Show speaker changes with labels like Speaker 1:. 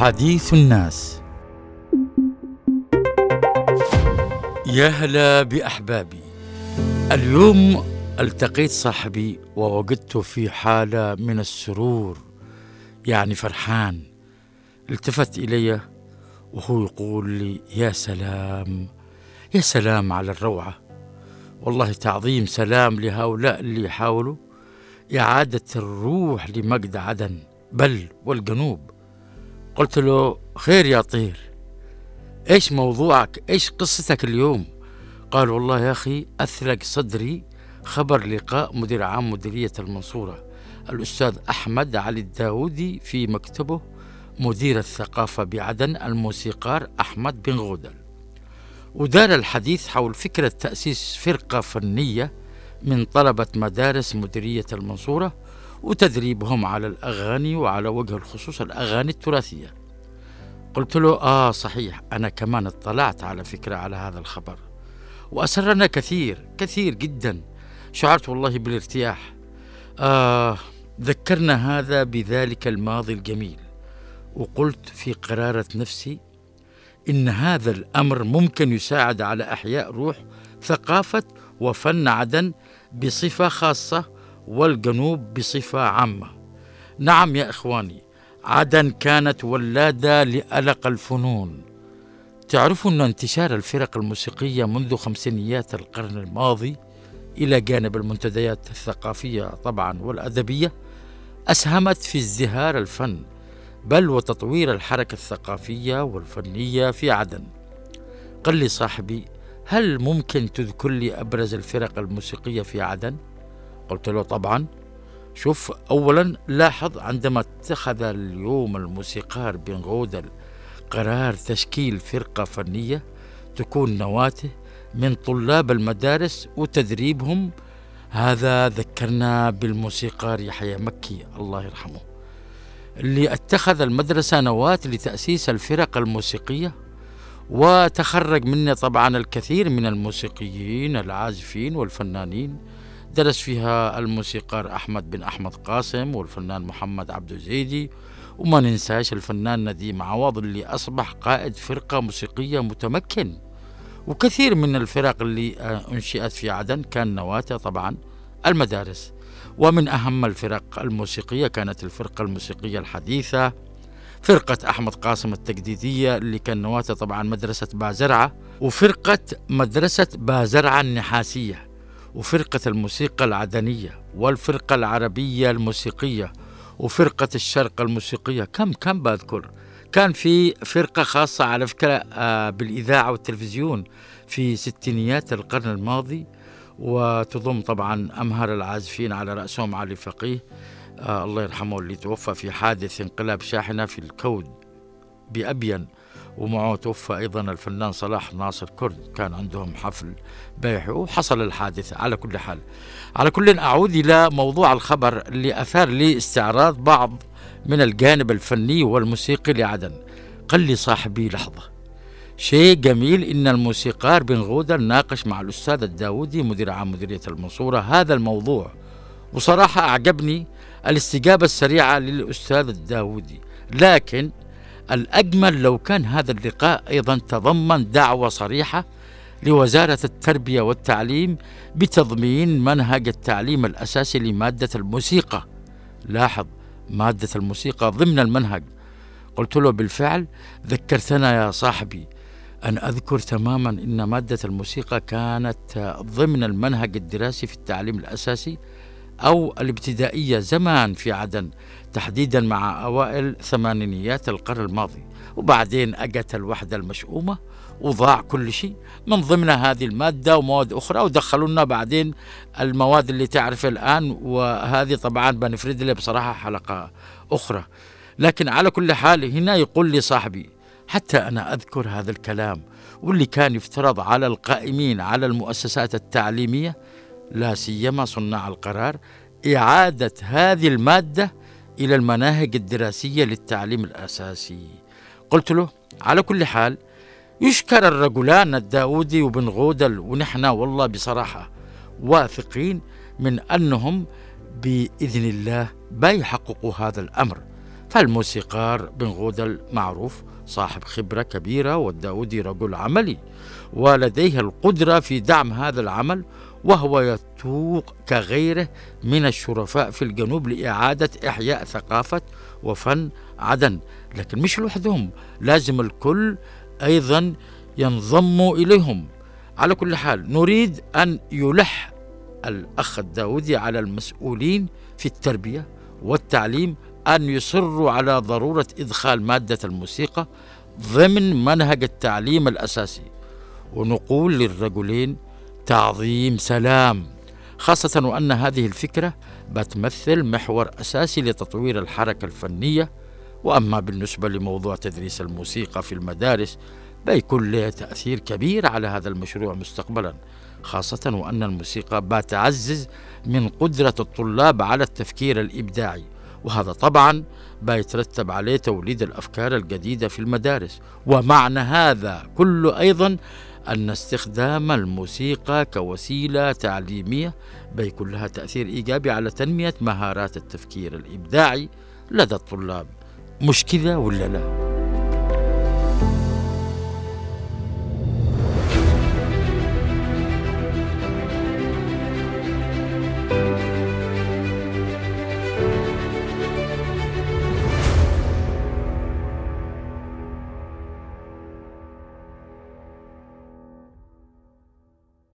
Speaker 1: حديث الناس. يا هلا بأحبابي. اليوم التقيت صاحبي ووجدته في حالة من السرور يعني فرحان. التفت إلي وهو يقول لي يا سلام يا سلام على الروعة. والله تعظيم سلام لهؤلاء اللي يحاولوا إعادة الروح لمجد عدن بل والجنوب. قلت له خير يا طير إيش موضوعك؟ إيش قصتك اليوم؟ قال والله يا أخي اثلق صدري خبر لقاء مدير عام مديرية المنصورة الأستاذ أحمد علي الداودي في مكتبه مدير الثقافة بعدن الموسيقار أحمد بن غودل. ودار الحديث حول فكرة تأسيس فرقة فنية من طلبة مدارس مديرية المنصورة وتدريبهم على الأغاني وعلى وجه الخصوص الأغاني التراثية. قلت له آه صحيح أنا كمان اطلعت على فكرة على هذا الخبر. وأسرنا كثير كثير جدا. شعرت والله بالارتياح. آه ذكرنا هذا بذلك الماضي الجميل. وقلت في قرارة نفسي إن هذا الأمر ممكن يساعد على إحياء روح ثقافة وفن عدن بصفة خاصة والجنوب بصفة عامة. نعم يا إخواني عدن كانت ولادة لألق الفنون. تعرفوا أن انتشار الفرق الموسيقية منذ خمسينيات القرن الماضي إلى جانب المنتديات الثقافية طبعا والأدبية أسهمت في ازدهار الفن بل وتطوير الحركة الثقافية والفنية في عدن. قال لي صاحبي هل ممكن تذكر لي أبرز الفرق الموسيقية في عدن؟ قلت له طبعا. شوف أولا لاحظ عندما اتخذ اليوم الموسيقار بن غودل قرار تشكيل فرقة فنية تكون نواته من طلاب المدارس وتدريبهم هذا ذكرنا بالموسيقار يحيى مكي الله يرحمه اللي اتخذ المدرسة نواة لتأسيس الفرق الموسيقية وتخرج منه طبعا الكثير من الموسيقيين العازفين والفنانين. درس فيها الموسيقار أحمد بن أحمد قاسم والفنان محمد عبد الزيدي. وما ننساش الفنان نديم عوض اللي أصبح قائد فرقة موسيقية متمكن. وكثير من الفرق اللي أنشئت في عدن كان نواتها طبعا المدارس. ومن أهم الفرق الموسيقية كانت الفرقة الموسيقية الحديثة فرقة أحمد قاسم التجديدية اللي كان نواتها طبعا مدرسة بازرعة وفرقة مدرسة بازرعة النحاسية. وفرقة الموسيقى العدنية والفرقة العربية الموسيقية وفرقة الشرق الموسيقية. كم كم بذكر؟ كان في فرقة خاصة على فكرة آه، بالإذاعة والتلفزيون في ستينيات القرن الماضي وتضم طبعا أمهر العازفين على رأسهم علي فقيه. آه الله يرحمه اللي توفى في حادث انقلاب شاحنة في الكود بأبين. ومعه توفى أيضا الفنان صلاح ناصر كرد. كان عندهم حفل بيع وحصل الحادث. على كل حال على كل أعود إلى موضوع الخبر اللي أثار لي استعراض بعض من الجانب الفني والموسيقي لعدن. قال لي صاحبي لحظة. شيء جميل إن الموسيقار بن غودة ناقش مع الأستاذ الداودي مدير عام مديرية المنصورة هذا الموضوع. وصراحة أعجبني الاستجابة السريعة للأستاذ الداودي. لكن الأجمل لو كان هذا اللقاء أيضا تضمن دعوة صريحة لوزارة التربية والتعليم بتضمين منهج التعليم الأساسي لمادة الموسيقى. لاحظ مادة الموسيقى ضمن المنهج. قلت له بالفعل ذكرتنا يا صاحبي. أن أذكر تماما أن مادة الموسيقى كانت ضمن المنهج الدراسي في التعليم الأساسي أو الابتدائية زمان في عدن تحديدا مع أوائل ثمانينيات القرن الماضي. وبعدين أجت الوحدة المشؤومة وضاع كل شيء. من ضمن هذه المادة ومواد أخرى ودخلوا لنا بعدين المواد اللي تعرف الآن. وهذه طبعا بنفرد لها بصراحة حلقة أخرى. لكن على كل حال هنا يقول لي صاحبي حتى أنا أذكر هذا الكلام واللي كان يفترض على القائمين على المؤسسات التعليمية لا سيما صناع القرار إعادة هذه المادة إلى المناهج الدراسية للتعليم الأساسي. قلت له على كل حال يشكر الرجلان الداودي وبن غودل ونحن والله بصراحة واثقين من أنهم بإذن الله بيحققوا هذا الأمر. فالموسيقار بن غودل معروف صاحب خبرة كبيرة والداودي رجل عملي ولديه القدرة في دعم هذا العمل وهو يتوق كغيره من الشرفاء في الجنوب لإعادة إحياء ثقافة وفن عدن. لكن مش لوحدهم لازم الكل أيضا ينضموا إليهم. على كل حال نريد أن يلح الأخ الداودي على المسؤولين في التربية والتعليم أن يصروا على ضرورة إدخال مادة الموسيقى ضمن منهج التعليم الأساسي. ونقول للرجلين تعظيم سلام خاصة وأن هذه الفكرة بتمثل محور أساسي لتطوير الحركة الفنية. وأما بالنسبة لموضوع تدريس الموسيقى في المدارس بيكون له تأثير كبير على هذا المشروع مستقبلا خاصة وأن الموسيقى بتعزز من قدرة الطلاب على التفكير الإبداعي. وهذا طبعا بيترتب عليه توليد الأفكار الجديدة في المدارس. ومعنى هذا كله أيضا أن استخدام الموسيقى كوسيلة تعليمية بيكون لها تأثير إيجابي على تنمية مهارات التفكير الإبداعي لدى الطلاب مشكلة ولا لا؟